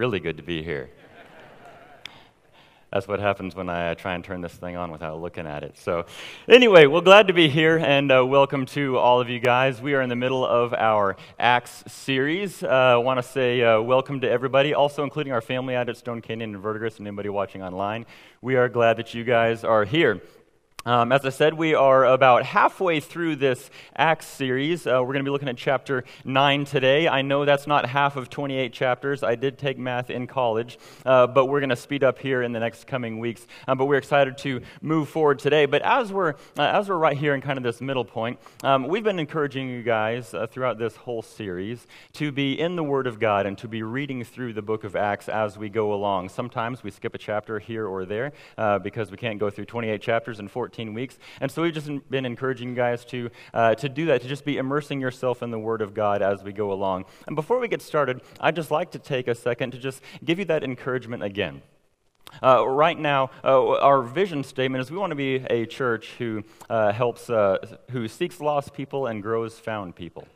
really good to be here. That's what happens when I try and turn this thing on without looking at it. So, anyway, well, glad to be here and uh, welcome to all of you guys. We are in the middle of our Acts series. I uh, want to say uh, welcome to everybody, also including our family out at Stone Canyon and Verdigris and anybody watching online. We are glad that you guys are here. Um, as I said, we are about halfway through this Acts series. Uh, we're going to be looking at chapter 9 today. I know that's not half of 28 chapters. I did take math in college, uh, but we're going to speed up here in the next coming weeks. Um, but we're excited to move forward today. But as we're, uh, as we're right here in kind of this middle point, um, we've been encouraging you guys uh, throughout this whole series to be in the Word of God and to be reading through the book of Acts as we go along. Sometimes we skip a chapter here or there uh, because we can't go through 28 chapters in 14 14 weeks. And so we've just been encouraging you guys to, uh, to do that, to just be immersing yourself in the Word of God as we go along. And before we get started, I'd just like to take a second to just give you that encouragement again. Uh, right now, uh, our vision statement is we want to be a church who uh, helps, uh, who seeks lost people and grows found people.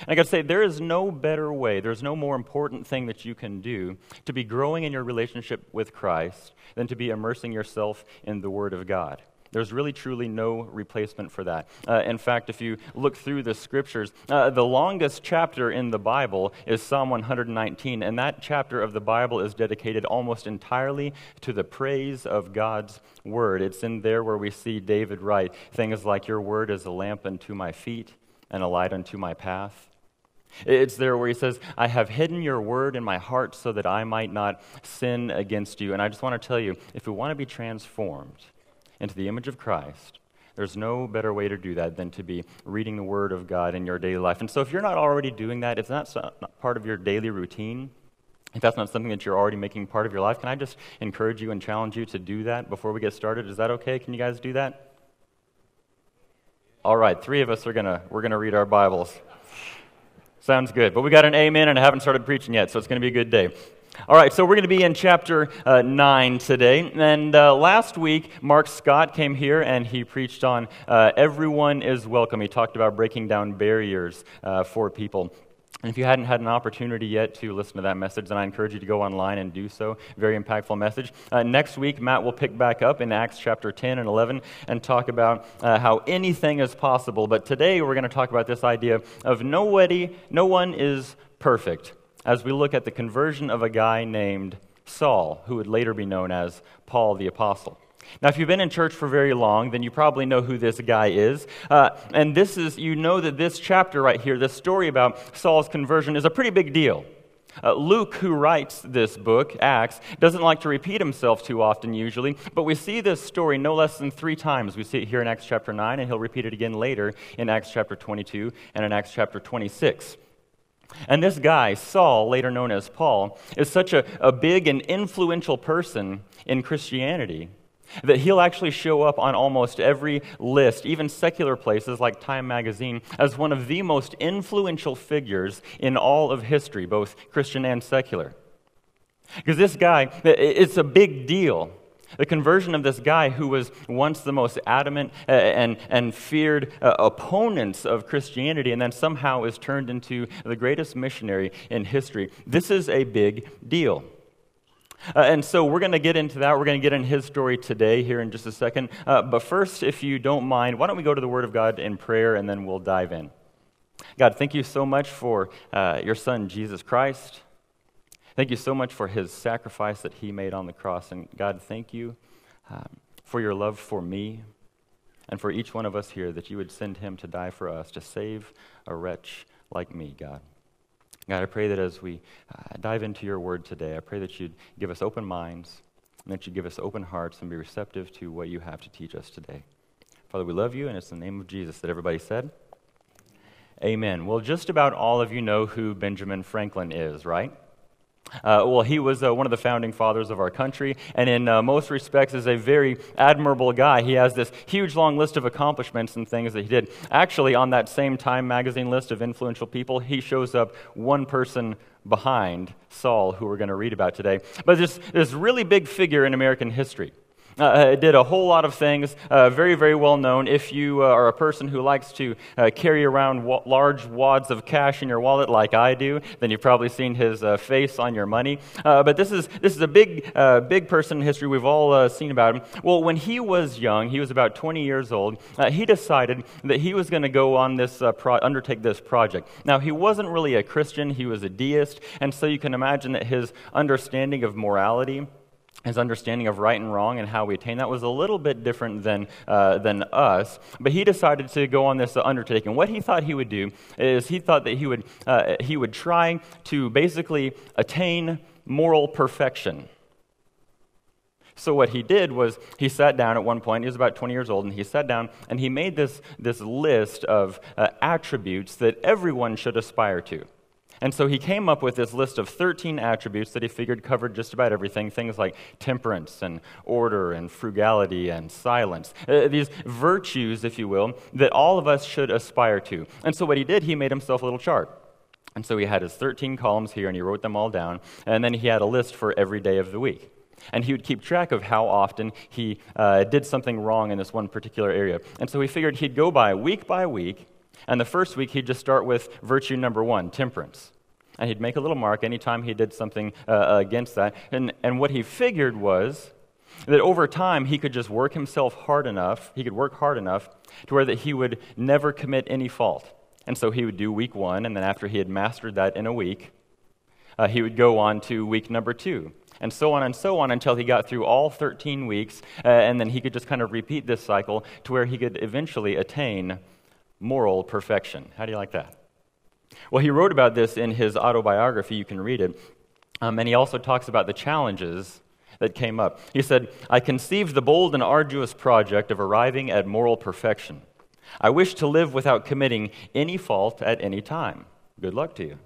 And I got to say, there is no better way, there's no more important thing that you can do to be growing in your relationship with Christ than to be immersing yourself in the Word of God. There's really, truly no replacement for that. Uh, in fact, if you look through the scriptures, uh, the longest chapter in the Bible is Psalm 119, and that chapter of the Bible is dedicated almost entirely to the praise of God's word. It's in there where we see David write things like, Your word is a lamp unto my feet and a light unto my path. It's there where he says, I have hidden your word in my heart so that I might not sin against you. And I just want to tell you if we want to be transformed, into the image of Christ, there's no better way to do that than to be reading the Word of God in your daily life. And so, if you're not already doing that, if that's not part of your daily routine, if that's not something that you're already making part of your life, can I just encourage you and challenge you to do that before we get started? Is that okay? Can you guys do that? All right, three of us are gonna we're gonna read our Bibles. Sounds good. But we got an amen, and I haven't started preaching yet, so it's to be a good day. All right, so we're going to be in chapter uh, 9 today. And uh, last week, Mark Scott came here and he preached on uh, everyone is welcome. He talked about breaking down barriers uh, for people. And if you hadn't had an opportunity yet to listen to that message, then I encourage you to go online and do so. Very impactful message. Uh, next week, Matt will pick back up in Acts chapter 10 and 11 and talk about uh, how anything is possible. But today, we're going to talk about this idea of nobody, no one is perfect as we look at the conversion of a guy named Saul, who would later be known as Paul the Apostle. Now, if you've been in church for very long, then you probably know who this guy is. Uh, and this is, you know that this chapter right here, this story about Saul's conversion, is a pretty big deal. Uh, Luke, who writes this book, Acts, doesn't like to repeat himself too often usually, but we see this story no less than three times. We see it here in Acts chapter 9, and he'll repeat it again later in Acts chapter 22 and in Acts chapter 26. And this guy, Saul, later known as Paul, is such a, a big and influential person in Christianity that he'll actually show up on almost every list, even secular places like Time magazine, as one of the most influential figures in all of history, both Christian and secular. Because this guy, it's a big deal. The conversion of this guy who was once the most adamant uh, and, and feared uh, opponents of Christianity and then somehow is turned into the greatest missionary in history. This is a big deal. Uh, and so we're going to get into that. We're going to get in his story today, here in just a second. Uh, but first, if you don't mind, why don't we go to the Word of God in prayer and then we'll dive in. God, thank you so much for uh, your Son, Jesus Christ. Thank you so much for his sacrifice that he made on the cross. And God, thank you um, for your love for me and for each one of us here that you would send him to die for us, to save a wretch like me, God. God, I pray that as we uh, dive into your word today, I pray that you'd give us open minds and that you'd give us open hearts and be receptive to what you have to teach us today. Father, we love you, and it's in the name of Jesus that everybody said. Amen. Well, just about all of you know who Benjamin Franklin is, right? Uh, well, he was uh, one of the founding fathers of our country, and in uh, most respects is a very admirable guy. He has this huge long list of accomplishments and things that he did. Actually, on that same Time magazine list of influential people, he shows up one person behind Saul, who we're going to read about today. But this, this really big figure in American history. Uh, did a whole lot of things, uh, very, very well known. If you uh, are a person who likes to uh, carry around large wads of cash in your wallet like I do, then you've probably seen his uh, face on your money. Uh, but this is, this is a big, big person in history. We've all seen about him. Well, when he was young, he was about 20 years old, he decided that he was going to go on this, pro- undertake this project. Now, he wasn't really a Christian, he was a deist, and so you can imagine that his understanding of morality his understanding of right and wrong and how we attain that was a little bit different than, uh, than us. But he decided to go on this undertaking. What he thought he would do is he thought that he would, uh, he would try to basically attain moral perfection. So, what he did was he sat down at one point, he was about 20 years old, and he sat down and he made this, this list of uh, attributes that everyone should aspire to. And so he came up with this list of 13 attributes that he figured covered just about everything things like temperance and order and frugality and silence. Uh, these virtues, if you will, that all of us should aspire to. And so what he did, he made himself a little chart. And so he had his 13 columns here and he wrote them all down. And then he had a list for every day of the week. And he would keep track of how often he uh, did something wrong in this one particular area. And so he figured he'd go by week by week and the first week, he'd just start with virtue number one, temperance. And he'd make a little mark anytime he did something uh, against that. And, and what he figured was that over time, he could just work himself hard enough, he could work hard enough to where that he would never commit any fault. And so he would do week one, and then after he had mastered that in a week, uh, he would go on to week number two and so on and so on until he got through all 13 weeks, uh, and then he could just kind of repeat this cycle to where he could eventually attain moral perfection. How do you like that? Well, he wrote about this in his autobiography. You can read it. Um, and he also talks about the challenges that came up. He said, I conceived the bold and arduous project of arriving at moral perfection. I wish to live without committing any fault at any time. Good luck to you.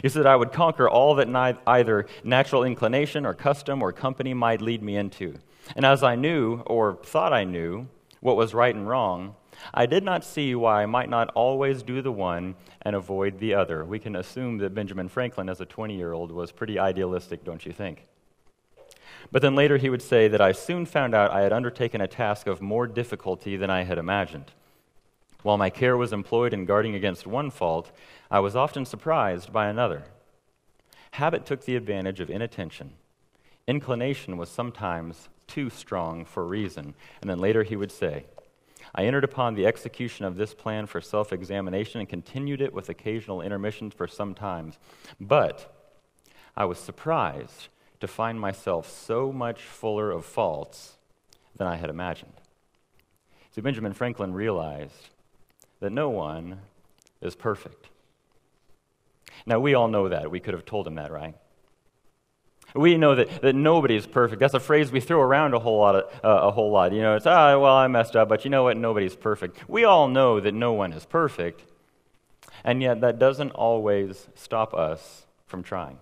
He said, I would conquer all that either natural inclination or custom or company might lead me into. And as I knew, or thought I knew, what was right and wrong, I did not see why I might not always do the one and avoid the other. We can assume that Benjamin Franklin, as a 20 year old, was pretty idealistic, don't you think? But then later he would say that I soon found out I had undertaken a task of more difficulty than I had imagined. While my care was employed in guarding against one fault, I was often surprised by another. Habit took the advantage of inattention. Inclination was sometimes too strong for reason. And then later he would say, I entered upon the execution of this plan for self examination and continued it with occasional intermissions for some times. But I was surprised to find myself so much fuller of faults than I had imagined. See, Benjamin Franklin realized that no one is perfect. Now, we all know that. We could have told him that, right? We know that, that nobody is perfect. That's a phrase we throw around a whole lot. Uh, a whole lot. You know, it's, ah, well, I messed up, but you know what? Nobody's perfect. We all know that no one is perfect, and yet that doesn't always stop us from trying.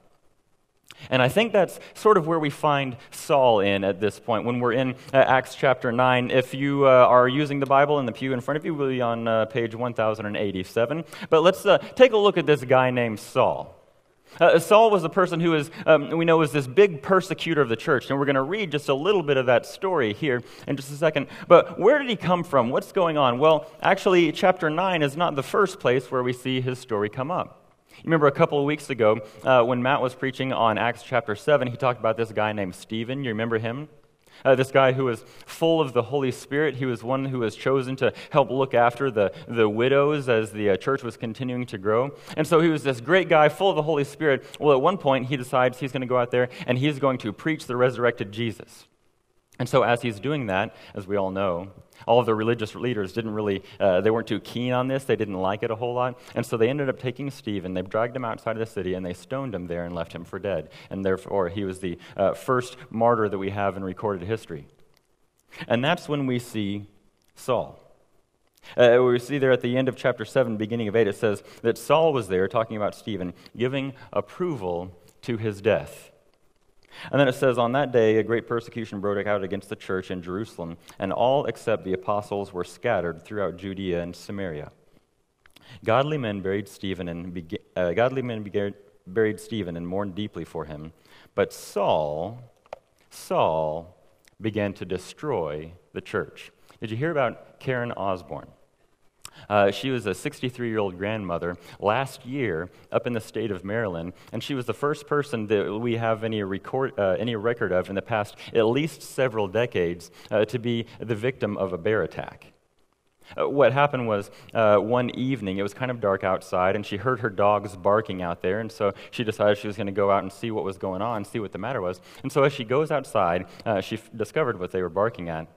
And I think that's sort of where we find Saul in at this point when we're in uh, Acts chapter 9. If you uh, are using the Bible in the pew in front of you, we'll be on uh, page 1087. But let's uh, take a look at this guy named Saul. Uh, Saul was a person who is, um, we know, was this big persecutor of the church. And we're going to read just a little bit of that story here in just a second. But where did he come from? What's going on? Well, actually, chapter 9 is not the first place where we see his story come up. You remember a couple of weeks ago uh, when Matt was preaching on Acts chapter 7, he talked about this guy named Stephen. You remember him? Uh, this guy who was full of the Holy Spirit. He was one who was chosen to help look after the, the widows as the uh, church was continuing to grow. And so he was this great guy full of the Holy Spirit. Well, at one point, he decides he's going to go out there and he's going to preach the resurrected Jesus. And so, as he's doing that, as we all know, all of the religious leaders didn't really, uh, they weren't too keen on this. They didn't like it a whole lot. And so they ended up taking Stephen, they dragged him outside of the city, and they stoned him there and left him for dead. And therefore, he was the uh, first martyr that we have in recorded history. And that's when we see Saul. Uh, we see there at the end of chapter 7, beginning of 8, it says that Saul was there talking about Stephen, giving approval to his death. And then it says, On that day, a great persecution broke out against the church in Jerusalem, and all except the apostles were scattered throughout Judea and Samaria. Godly men buried Stephen and uh, godly men buried Stephen and mourned deeply for him. But Saul, Saul began to destroy the church. Did you hear about Karen Osborne? Uh, she was a 63 year old grandmother last year up in the state of Maryland, and she was the first person that we have any, record, uh, any record of in the past at least several decades uh, to be the victim of a bear attack. Uh, what happened was uh, one evening, it was kind of dark outside, and she heard her dogs barking out there, and so she decided she was going to go out and see what was going on, see what the matter was. And so as she goes outside, uh, she f- discovered what they were barking at.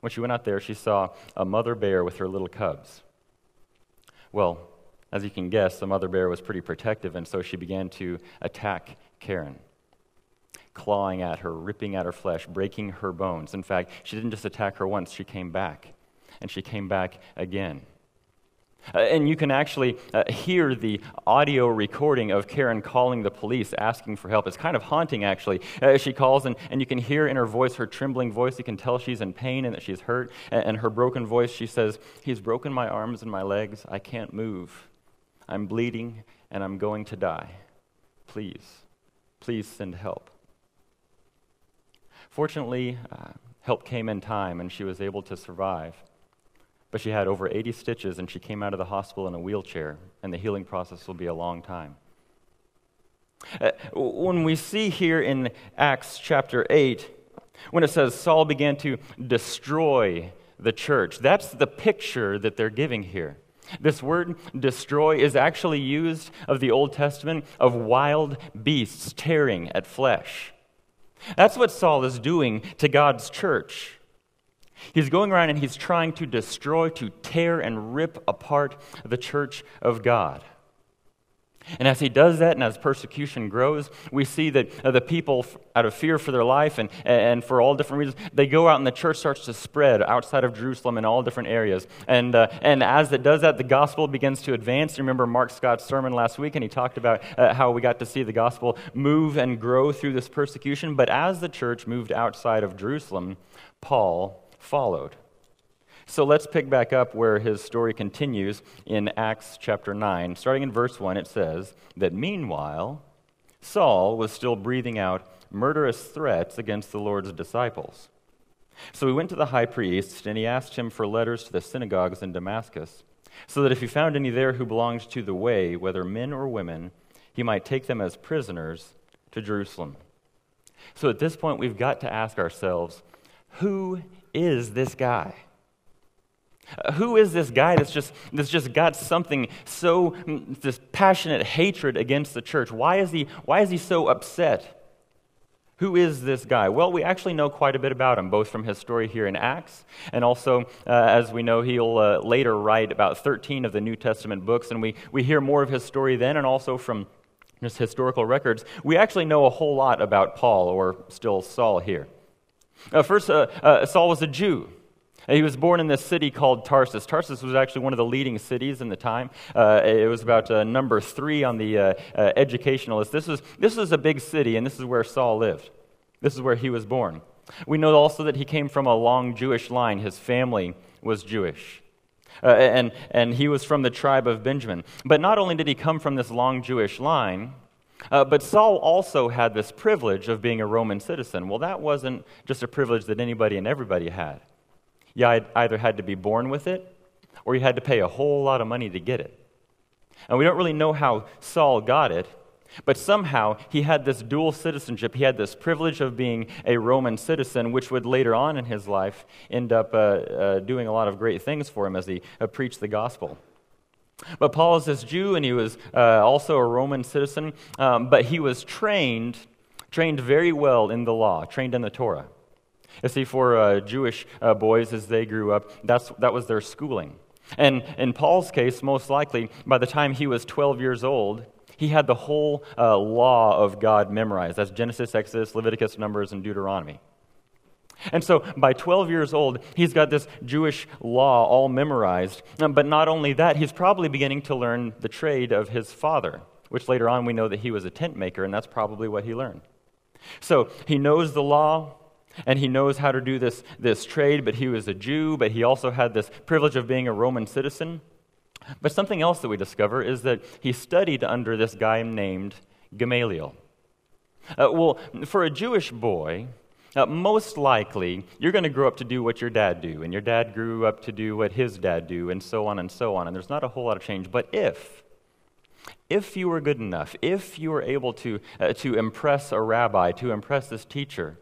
When she went out there, she saw a mother bear with her little cubs. Well, as you can guess, the mother bear was pretty protective, and so she began to attack Karen, clawing at her, ripping at her flesh, breaking her bones. In fact, she didn't just attack her once, she came back, and she came back again. Uh, and you can actually uh, hear the audio recording of Karen calling the police, asking for help. It's kind of haunting, actually. Uh, she calls, and, and you can hear in her voice, her trembling voice, you can tell she's in pain and that she's hurt. And, and her broken voice, she says, He's broken my arms and my legs. I can't move. I'm bleeding, and I'm going to die. Please, please send help. Fortunately, uh, help came in time, and she was able to survive. But she had over 80 stitches and she came out of the hospital in a wheelchair, and the healing process will be a long time. Uh, when we see here in Acts chapter 8, when it says Saul began to destroy the church, that's the picture that they're giving here. This word destroy is actually used of the Old Testament of wild beasts tearing at flesh. That's what Saul is doing to God's church. He's going around and he's trying to destroy, to tear, and rip apart the church of God. And as he does that, and as persecution grows, we see that the people, out of fear for their life and, and for all different reasons, they go out and the church starts to spread outside of Jerusalem in all different areas. And, uh, and as it does that, the gospel begins to advance. You remember Mark Scott's sermon last week, and he talked about uh, how we got to see the gospel move and grow through this persecution. But as the church moved outside of Jerusalem, Paul followed. So let's pick back up where his story continues in Acts chapter 9. Starting in verse 1, it says that meanwhile, Saul was still breathing out murderous threats against the Lord's disciples. So he went to the high priest, and he asked him for letters to the synagogues in Damascus, so that if he found any there who belonged to the way, whether men or women, he might take them as prisoners to Jerusalem. So at this point, we've got to ask ourselves who is this guy? Uh, who is this guy that's just, that's just got something so, mm, this passionate hatred against the church? Why is, he, why is he so upset? Who is this guy? Well, we actually know quite a bit about him, both from his story here in Acts, and also, uh, as we know, he'll uh, later write about 13 of the New Testament books, and we, we hear more of his story then, and also from his historical records. We actually know a whole lot about Paul, or still Saul here. Uh, first, uh, uh, Saul was a Jew. He was born in this city called Tarsus. Tarsus was actually one of the leading cities in the time. Uh, it was about uh, number three on the uh, educational list. This is, this is a big city, and this is where Saul lived. This is where he was born. We know also that he came from a long Jewish line. His family was Jewish. Uh, and, and he was from the tribe of Benjamin. But not only did he come from this long Jewish line, uh, but Saul also had this privilege of being a Roman citizen. Well, that wasn't just a privilege that anybody and everybody had. You either had to be born with it, or you had to pay a whole lot of money to get it. And we don't really know how Saul got it, but somehow he had this dual citizenship. He had this privilege of being a Roman citizen, which would later on in his life end up uh, uh, doing a lot of great things for him as he uh, preached the gospel. But Paul is this Jew, and he was uh, also a Roman citizen, um, but he was trained, trained very well in the law, trained in the Torah. You see, for uh, Jewish uh, boys as they grew up, that's, that was their schooling. And in Paul's case, most likely, by the time he was 12 years old, he had the whole uh, law of God memorized. That's Genesis, Exodus, Leviticus, Numbers, and Deuteronomy. And so by 12 years old, he's got this Jewish law all memorized. Um, but not only that, he's probably beginning to learn the trade of his father, which later on we know that he was a tent maker, and that's probably what he learned. So he knows the law, and he knows how to do this, this trade, but he was a Jew, but he also had this privilege of being a Roman citizen. But something else that we discover is that he studied under this guy named Gamaliel. Uh, well, for a Jewish boy, uh, most likely you're going to grow up to do what your dad do, and your dad grew up to do what his dad do, and so on and so on. And there's not a whole lot of change. But if, if you were good enough, if you were able to, uh, to impress a rabbi, to impress this teacher,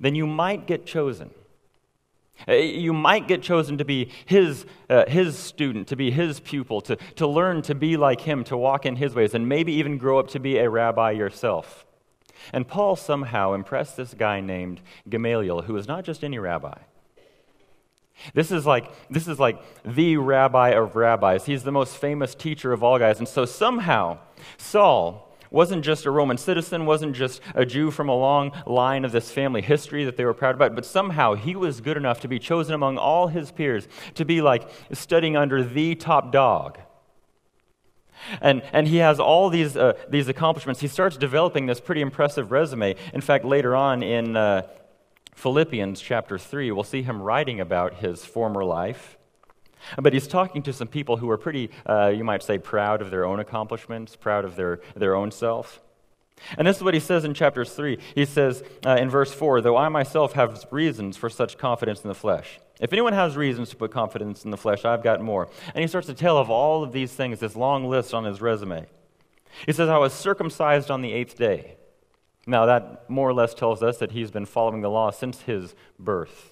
then you might get chosen. Uh, you might get chosen to be his, uh, his student, to be his pupil, to, to learn to be like him, to walk in his ways, and maybe even grow up to be a rabbi yourself. And Paul somehow impressed this guy named Gamaliel, who was not just any rabbi. This is like this is like the rabbi of rabbis. He's the most famous teacher of all guys. And so somehow Saul wasn't just a Roman citizen, wasn't just a Jew from a long line of this family history that they were proud about, but somehow he was good enough to be chosen among all his peers to be like studying under the top dog. And, and he has all these, uh, these accomplishments. He starts developing this pretty impressive resume. In fact, later on in uh, Philippians chapter 3, we'll see him writing about his former life. But he's talking to some people who are pretty, uh, you might say, proud of their own accomplishments, proud of their, their own self. And this is what he says in chapter 3. He says uh, in verse 4 Though I myself have reasons for such confidence in the flesh. If anyone has reasons to put confidence in the flesh, I've got more. And he starts to tell of all of these things, this long list on his resume. He says, I was circumcised on the eighth day. Now, that more or less tells us that he's been following the law since his birth.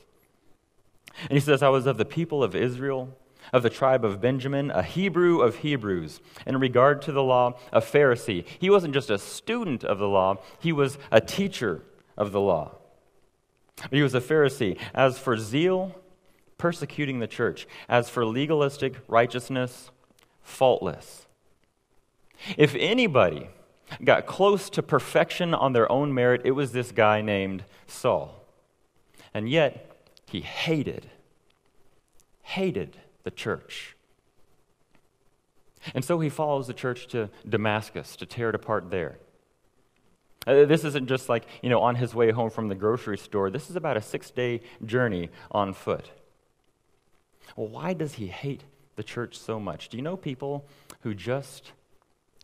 And he says, I was of the people of Israel, of the tribe of Benjamin, a Hebrew of Hebrews. In regard to the law, a Pharisee. He wasn't just a student of the law, he was a teacher of the law. He was a Pharisee. As for zeal, persecuting the church. As for legalistic righteousness, faultless. If anybody got close to perfection on their own merit, it was this guy named Saul. And yet, he hated, hated the church. And so he follows the church to Damascus to tear it apart there. Uh, this isn't just like, you know, on his way home from the grocery store. This is about a six day journey on foot. Well, why does he hate the church so much? Do you know people who just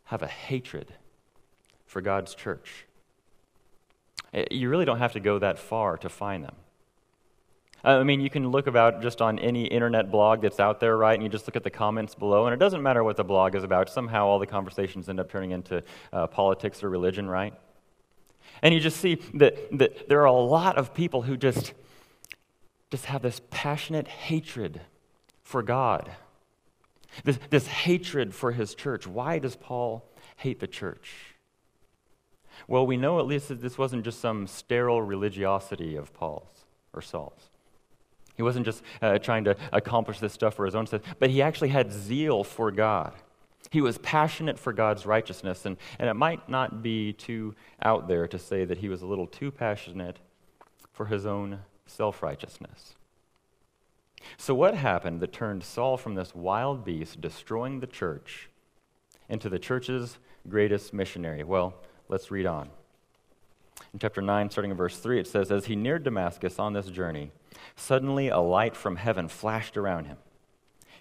have a hatred for God's church? Eh, you really don't have to go that far to find them. I mean, you can look about just on any internet blog that's out there, right? And you just look at the comments below, and it doesn't matter what the blog is about. Somehow all the conversations end up turning into uh, politics or religion, right? And you just see that, that there are a lot of people who just, just have this passionate hatred for God, this, this hatred for his church. Why does Paul hate the church? Well, we know at least that this wasn't just some sterile religiosity of Paul's or Saul's. He wasn't just uh, trying to accomplish this stuff for his own sake, but he actually had zeal for God. He was passionate for God's righteousness, and, and it might not be too out there to say that he was a little too passionate for his own self righteousness. So, what happened that turned Saul from this wild beast destroying the church into the church's greatest missionary? Well, let's read on. In chapter 9, starting in verse 3, it says, As he neared Damascus on this journey, suddenly a light from heaven flashed around him.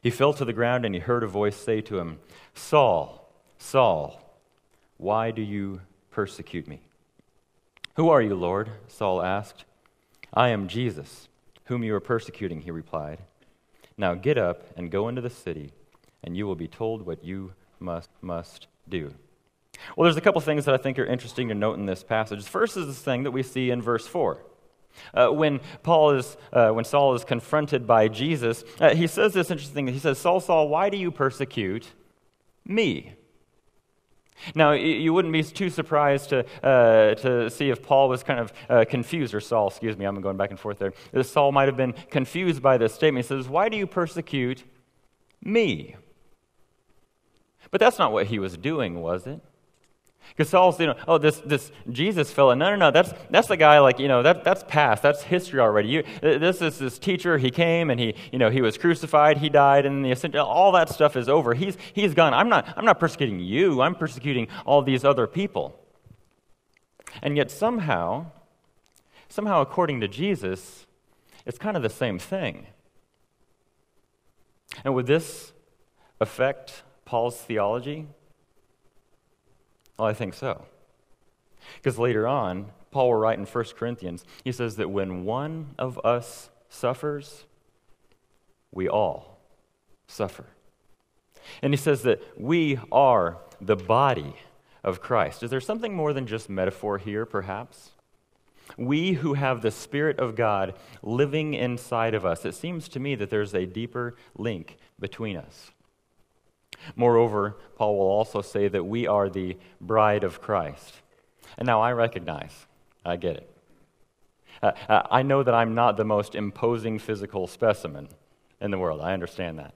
He fell to the ground and he heard a voice say to him, Saul, Saul, why do you persecute me? Who are you, Lord? Saul asked. I am Jesus whom you are persecuting, he replied. Now get up and go into the city, and you will be told what you must, must do. Well, there's a couple things that I think are interesting to note in this passage. First is this thing that we see in verse 4. Uh, when Paul is, uh, when Saul is confronted by Jesus, uh, he says this interesting thing. He says, Saul, Saul, why do you persecute me? Now, you wouldn't be too surprised to, uh, to see if Paul was kind of uh, confused, or Saul, excuse me, I'm going back and forth there. Saul might have been confused by this statement. He says, Why do you persecute me? But that's not what he was doing, was it? Because Saul's, you know, oh, this, this Jesus fella. No, no, no. That's, that's the guy, like, you know, that, that's past. That's history already. You, this is this teacher. He came and he, you know, he was crucified. He died. And the ascension, all that stuff is over. He's, he's gone. I'm not, I'm not persecuting you. I'm persecuting all these other people. And yet somehow, somehow according to Jesus, it's kind of the same thing. And would this affect Paul's theology? Well, I think so. Because later on, Paul will write in 1 Corinthians, he says that when one of us suffers, we all suffer. And he says that we are the body of Christ. Is there something more than just metaphor here, perhaps? We who have the Spirit of God living inside of us, it seems to me that there's a deeper link between us. Moreover, Paul will also say that we are the bride of Christ. And now I recognize, I get it. Uh, uh, I know that I'm not the most imposing physical specimen in the world. I understand that.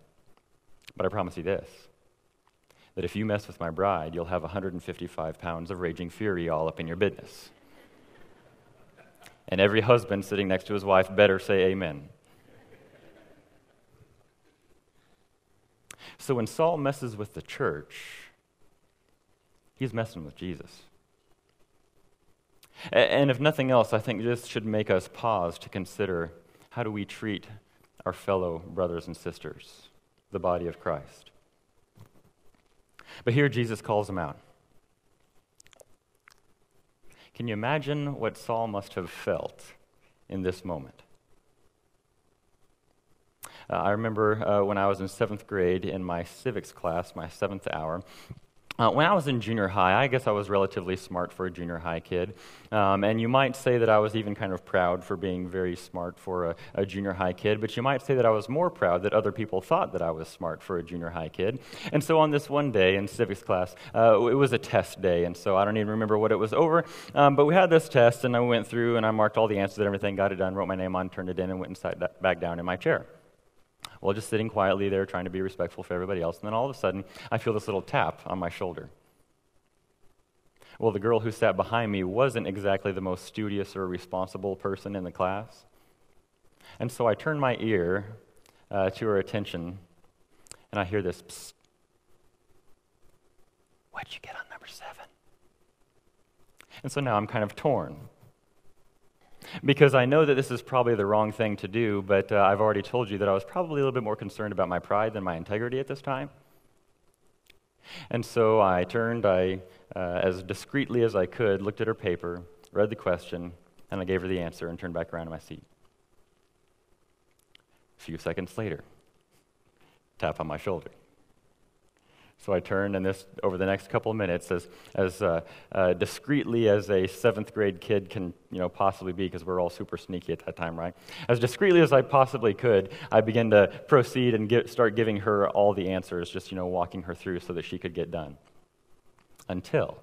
But I promise you this that if you mess with my bride, you'll have 155 pounds of raging fury all up in your business. And every husband sitting next to his wife better say amen. So when Saul messes with the church, he's messing with Jesus. And if nothing else, I think this should make us pause to consider how do we treat our fellow brothers and sisters, the body of Christ. But here Jesus calls them out. Can you imagine what Saul must have felt in this moment? Uh, I remember uh, when I was in seventh grade in my civics class, my seventh hour, uh, when I was in junior high, I guess I was relatively smart for a junior high kid. Um, and you might say that I was even kind of proud for being very smart for a, a, junior high kid, but you might say that I was more proud that other people thought that I was smart for a junior high kid. And so on this one day in civics class, uh, it was a test day, and so I don't even remember what it was over. Um, but we had this test, and I went through and I marked all the answers and everything, got it done, wrote my name on, turned it in, and went and sat back down in my chair. Well, just sitting quietly there, trying to be respectful for everybody else. And then all of a sudden, I feel this little tap on my shoulder. Well, the girl who sat behind me wasn't exactly the most studious or responsible person in the class. And so I turn my ear uh, to her attention, and I hear this Psst. What'd you get on number seven? And so now I'm kind of torn because I know that this is probably the wrong thing to do, but uh, I've already told you that I was probably a little bit more concerned about my pride than my integrity at this time. And so I turned, I, uh, as discreetly as I could, looked at her paper, read the question, and I gave her the answer and turned back around to my seat. A few seconds later, tap on my shoulder. So I turned, and this, over the next couple of minutes, as, as uh, uh, discreetly as a seventh grade kid can you know, possibly be, because we're all super sneaky at that time, right? As discreetly as I possibly could, I began to proceed and get, start giving her all the answers, just you know, walking her through so that she could get done. Until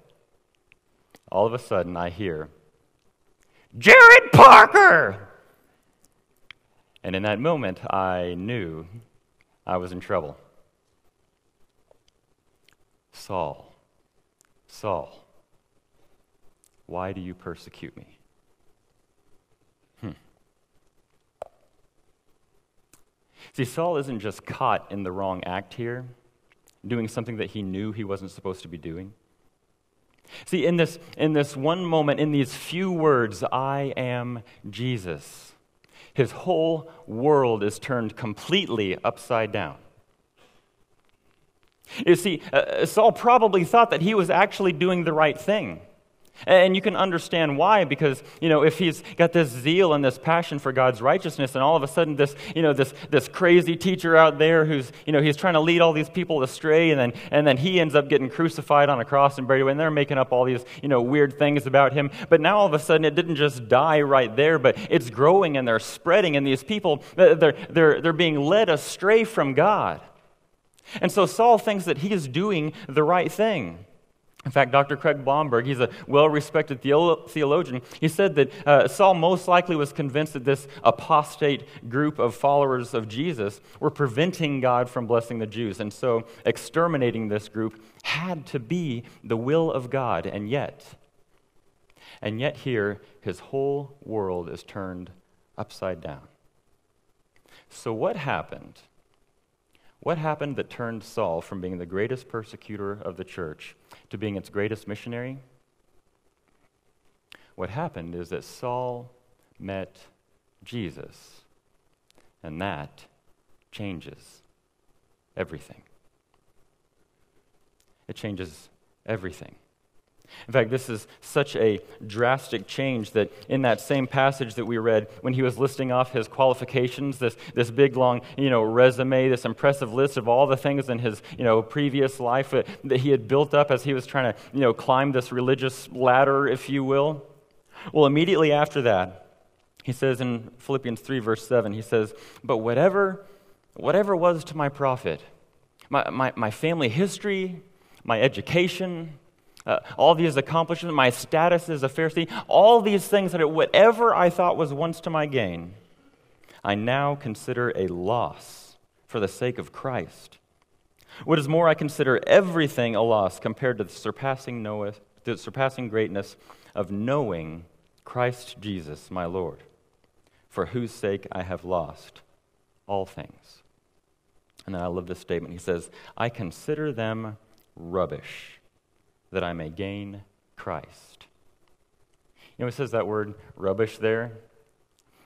all of a sudden I hear, Jared Parker! And in that moment, I knew I was in trouble. Saul, Saul, why do you persecute me? Hmm. See, Saul isn't just caught in the wrong act here, doing something that he knew he wasn't supposed to be doing. See, in this, in this one moment, in these few words, I am Jesus, his whole world is turned completely upside down. You see, uh, Saul probably thought that he was actually doing the right thing. And you can understand why, because, you know, if he's got this zeal and this passion for God's righteousness, and all of a sudden this, you know, this, this crazy teacher out there who's, you know, he's trying to lead all these people astray, and then, and then he ends up getting crucified on a cross and buried away, and they're making up all these, you know, weird things about him. But now all of a sudden it didn't just die right there, but it's growing and they're spreading, and these people, they're, they're, they're being led astray from God. And so Saul thinks that he is doing the right thing. In fact, Dr. Craig Blomberg, he's a well respected theologian, he said that uh, Saul most likely was convinced that this apostate group of followers of Jesus were preventing God from blessing the Jews. And so exterminating this group had to be the will of God. And yet, and yet here, his whole world is turned upside down. So, what happened what happened that turned Saul from being the greatest persecutor of the church to being its greatest missionary? What happened is that Saul met Jesus, and that changes everything. It changes everything. In fact, this is such a drastic change that in that same passage that we read, when he was listing off his qualifications, this, this big long you know, resume, this impressive list of all the things in his you know, previous life that, that he had built up as he was trying to you know, climb this religious ladder, if you will. Well, immediately after that, he says in Philippians 3, verse 7, he says, But whatever, whatever was to my profit, my, my, my family history, my education, uh, all these accomplishments, my status as a Pharisee, all these things that whatever I thought was once to my gain, I now consider a loss for the sake of Christ. What is more, I consider everything a loss compared to the surpassing, knoweth, the surpassing greatness of knowing Christ Jesus, my Lord, for whose sake I have lost all things. And then I love this statement. He says, I consider them rubbish that I may gain Christ. You know, it says that word rubbish there.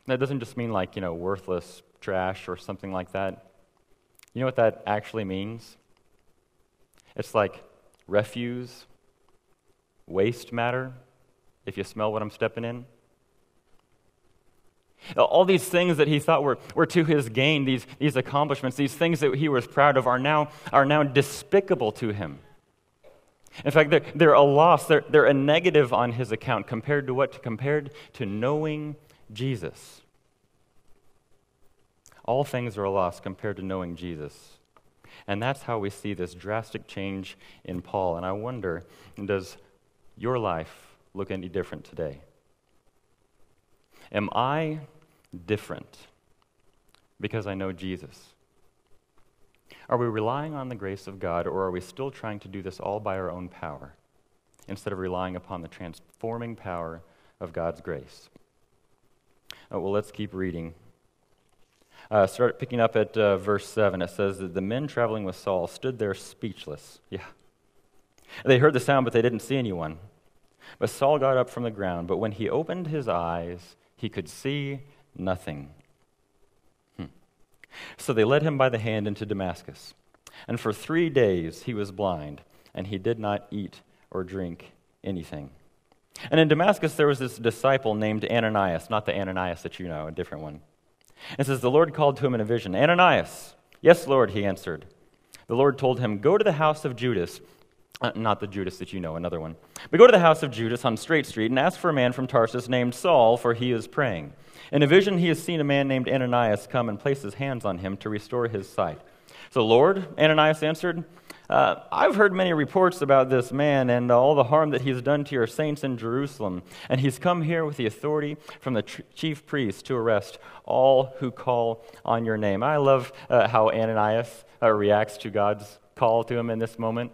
That doesn't just mean like, you know, worthless trash or something like that. You know what that actually means? It's like refuse, waste matter, if you smell what I'm stepping in. All these things that he thought were, were to his gain, these, these accomplishments, these things that he was proud of, are now, are now despicable to him. In fact, they're, they're a loss, they're, they're a negative on his account compared to what? Compared to knowing Jesus. All things are a loss compared to knowing Jesus. And that's how we see this drastic change in Paul. And I wonder does your life look any different today? Am I different because I know Jesus? Are we relying on the grace of God, or are we still trying to do this all by our own power instead of relying upon the transforming power of God's grace? Uh, well, let's keep reading. Uh, start picking up at uh, verse 7. It says that the men traveling with Saul stood there speechless. Yeah. They heard the sound, but they didn't see anyone. But Saul got up from the ground, but when he opened his eyes, he could see nothing. So they led him by the hand into Damascus. And for three days he was blind, and he did not eat or drink anything. And in Damascus there was this disciple named Ananias, not the Ananias that you know, a different one. It says, The Lord called to him in a vision, Ananias. Yes, Lord, he answered. The Lord told him, Go to the house of Judas. Uh, not the Judas that you know, another one. But go to the house of Judas on Straight Street and ask for a man from Tarsus named Saul, for he is praying. In a vision, he has seen a man named Ananias come and place his hands on him to restore his sight. So, Lord, Ananias answered, uh, I've heard many reports about this man and all the harm that he's done to your saints in Jerusalem. And he's come here with the authority from the tr- chief priest to arrest all who call on your name. I love uh, how Ananias uh, reacts to God's call to him in this moment.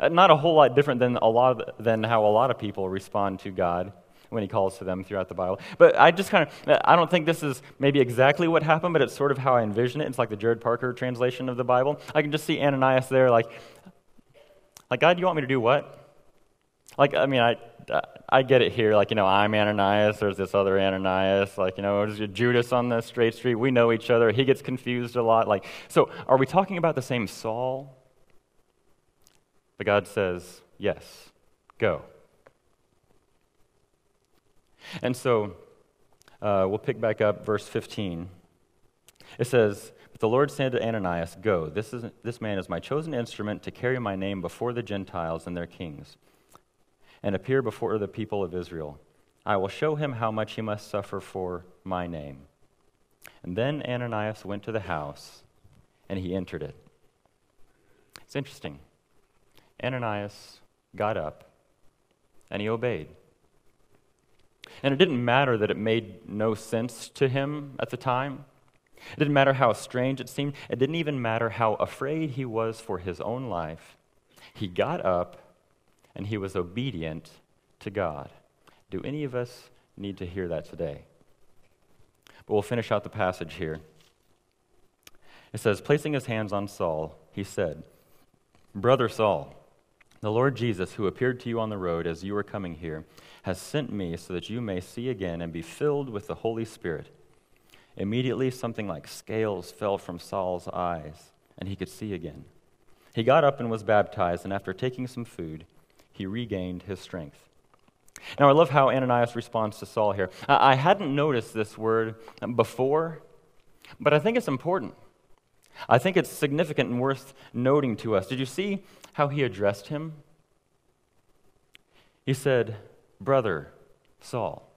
Uh, not a whole lot different than, a lot of, than how a lot of people respond to God when he calls to them throughout the Bible. But I just kind of, I don't think this is maybe exactly what happened, but it's sort of how I envision it. It's like the Jared Parker translation of the Bible. I can just see Ananias there, like, like God, you want me to do what? Like, I mean, I, I get it here. Like, you know, I'm Ananias. There's this other Ananias. Like, you know, there's Judas on the straight street. We know each other. He gets confused a lot. Like, so are we talking about the same Saul? But God says, yes, go. And so uh, we'll pick back up verse 15. It says, But the Lord said to Ananias, Go, this, is, this man is my chosen instrument to carry my name before the Gentiles and their kings, and appear before the people of Israel. I will show him how much he must suffer for my name. And then Ananias went to the house, and he entered it. It's interesting. Ananias got up, and he obeyed. And it didn't matter that it made no sense to him at the time. It didn't matter how strange it seemed. It didn't even matter how afraid he was for his own life. He got up and he was obedient to God. Do any of us need to hear that today? But we'll finish out the passage here. It says, Placing his hands on Saul, he said, Brother Saul, the Lord Jesus, who appeared to you on the road as you were coming here, has sent me so that you may see again and be filled with the Holy Spirit. Immediately, something like scales fell from Saul's eyes, and he could see again. He got up and was baptized, and after taking some food, he regained his strength. Now, I love how Ananias responds to Saul here. I hadn't noticed this word before, but I think it's important. I think it's significant and worth noting to us. Did you see how he addressed him? He said, Brother Saul.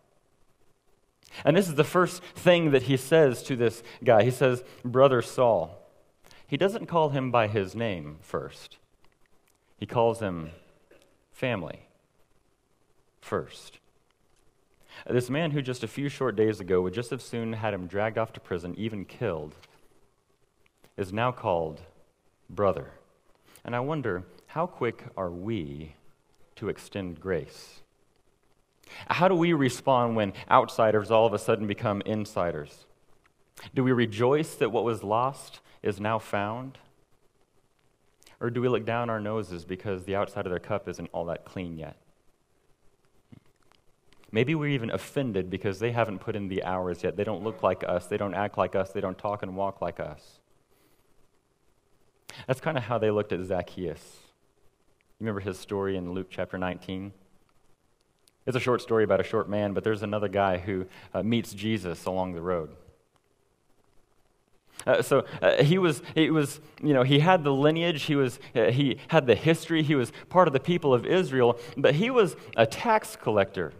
And this is the first thing that he says to this guy. He says, Brother Saul. He doesn't call him by his name first, he calls him family first. This man who just a few short days ago would just have soon had him dragged off to prison, even killed, is now called brother. And I wonder, how quick are we to extend grace? How do we respond when outsiders all of a sudden become insiders? Do we rejoice that what was lost is now found? Or do we look down our noses because the outside of their cup isn't all that clean yet? Maybe we're even offended because they haven't put in the hours yet. They don't look like us, they don't act like us, they don't talk and walk like us. That's kind of how they looked at Zacchaeus. You remember his story in Luke chapter 19? It's a short story about a short man, but there's another guy who uh, meets Jesus along the road. Uh, so uh, he was, he was, you know, he had the lineage, he, was, uh, he had the history, he was part of the people of Israel, but he was a tax collector.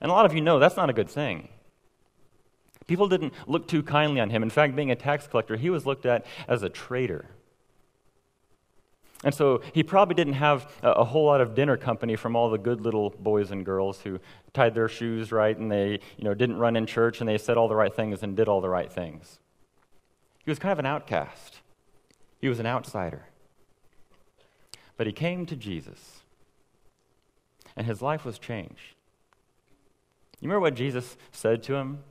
And a lot of you know that's not a good thing. People didn't look too kindly on him. In fact, being a tax collector, he was looked at as a traitor. And so he probably didn't have a, a, whole lot of dinner company from all the good little boys and girls who tied their shoes right and they you know, didn't run in church and they said all the right things and did all the right things. He was kind of an outcast, he was an outsider. But he came to Jesus, and his life was changed. You remember what Jesus said to him?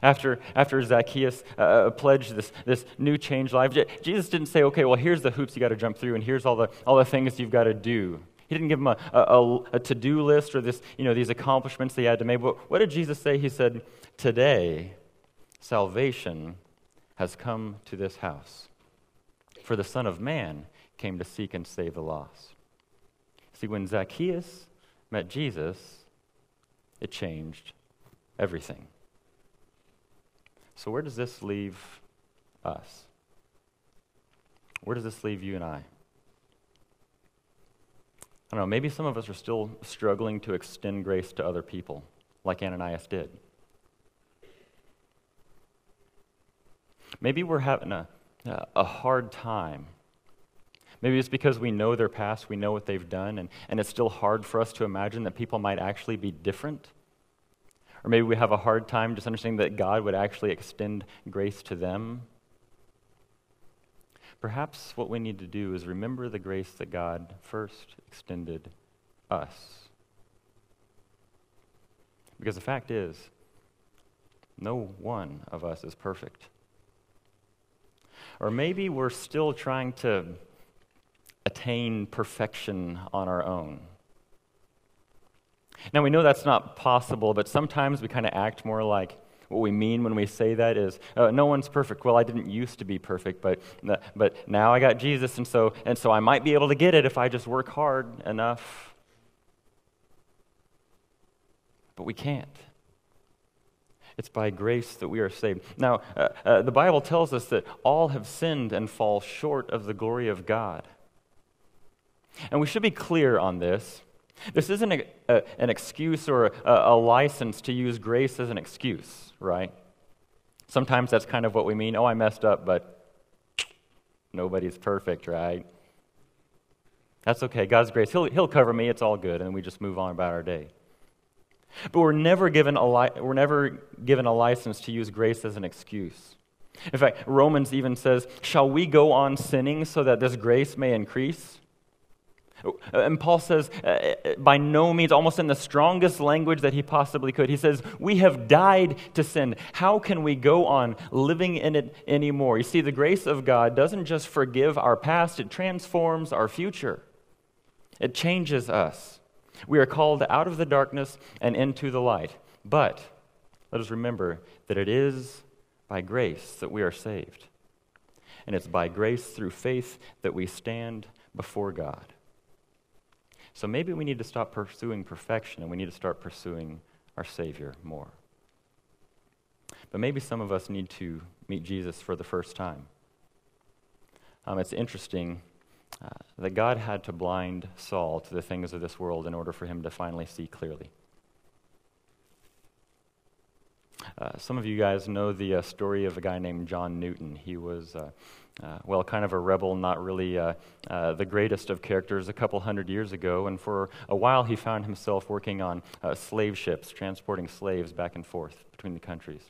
After, after Zacchaeus uh, uh, pledged this, this new changed life, Jesus didn't say, okay, well, here's the hoops you got to jump through, and here's all the, all the things you've got to do. He didn't give him a, a, a to do list or this, you know, these accomplishments they had to make. But what did Jesus say? He said, Today, salvation has come to this house. For the Son of Man came to seek and save the lost. See, when Zacchaeus met Jesus, it changed everything. So, where does this leave us? Where does this leave you and I? I don't know, maybe some of us are still struggling to extend grace to other people, like Ananias did. Maybe we're having a, a hard time. Maybe it's because we know their past, we know what they've done, and, and it's still hard for us to imagine that people might actually be different. Or maybe we have a hard time just understanding that God would actually extend grace to them. Perhaps what we need to do is remember the grace that God first extended us. Because the fact is, no one of us is perfect. Or maybe we're still trying to attain perfection on our own. Now, we know that's not possible, but sometimes we kind of act more like what we mean when we say that is, oh, no one's perfect. Well, I didn't used to be perfect, but, but now I got Jesus, and so, and so I might be able to get it if I just work hard enough. But we can't. It's by grace that we are saved. Now, uh, uh, the Bible tells us that all have sinned and fall short of the glory of God. And we should be clear on this. This isn't a, a, an excuse or a, a license to use grace as an excuse, right? Sometimes that's kind of what we mean. Oh, I messed up, but nobody's perfect, right? That's okay. God's grace, He'll, he'll cover me. It's all good. And we just move on about our day. But we're never, given a li- we're never given a license to use grace as an excuse. In fact, Romans even says, Shall we go on sinning so that this grace may increase? And Paul says, uh, uh, by no means, almost in the strongest language that he possibly could, he says, We have died to sin. How can we go on living in it anymore? You see, the grace of God doesn't just forgive our past, it transforms our future, it changes us. We are called out of the darkness and into the light. But let us remember that it is by grace that we are saved. And it's by grace through faith that we stand before God. So maybe we need to stop pursuing perfection and we need to start pursuing our Savior more. But maybe some of us need to meet Jesus for the first time. Um, it's interesting uh, that God had to blind Saul to the things of this world in order for him to finally see clearly. Uh, some of you guys know the uh, story of a guy named John Newton. He was, uh, uh well, kind of a rebel, not really uh, the greatest of characters a couple hundred years ago. And for a while, he found himself working on slave ships, transporting slaves back and forth between the countries.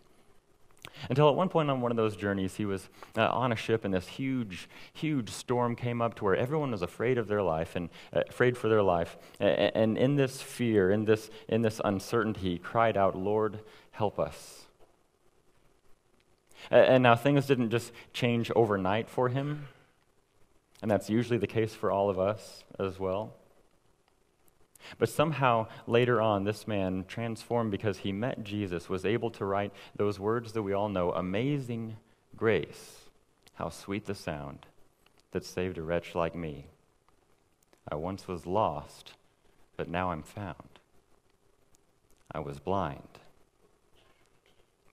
Until at one point on one of those journeys, he was uh, on a ship, and this huge, huge storm came up to where everyone was afraid of their life and uh, afraid for their life. And, and in this fear, in this, in this uncertainty, he cried out, Lord, help us. And now things didn't just change overnight for him, and that's usually the case for all of us as well. But somehow later on, this man, transformed because he met Jesus, was able to write those words that we all know Amazing grace, how sweet the sound that saved a wretch like me. I once was lost, but now I'm found. I was blind,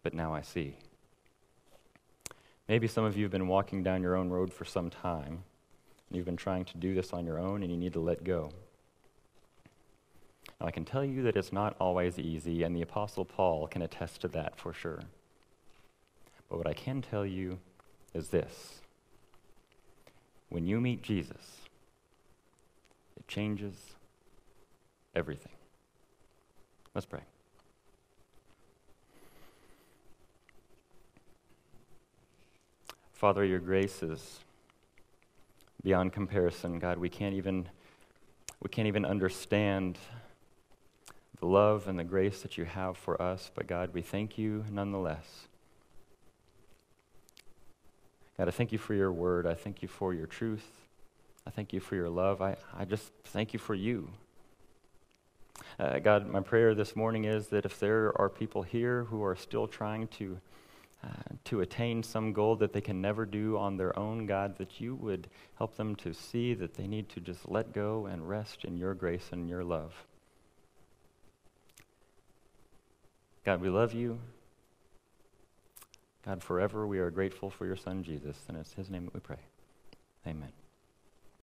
but now I see. Maybe some of you have been walking down your own road for some time, and you've been trying to do this on your own, and you need to let go. Now, I can tell you that it's not always easy, and the Apostle Paul can attest to that for sure. But what I can tell you is this when you meet Jesus, it changes everything. Let's pray. Father, your grace is beyond comparison. God, we can't even we can't even understand the love and the grace that you have for us, but God, we thank you nonetheless. God, I thank you for your word. I thank you for your truth. I thank you for your love. I, I just thank you for you. Uh, God, my prayer this morning is that if there are people here who are still trying to, uh, to attain some goal that they can never do on their own, God, that you would help them to see that they need to just let go and rest in your grace and your love. God, we love you. God, forever we are grateful for your Son, Jesus, and it's his name that we pray. Amen.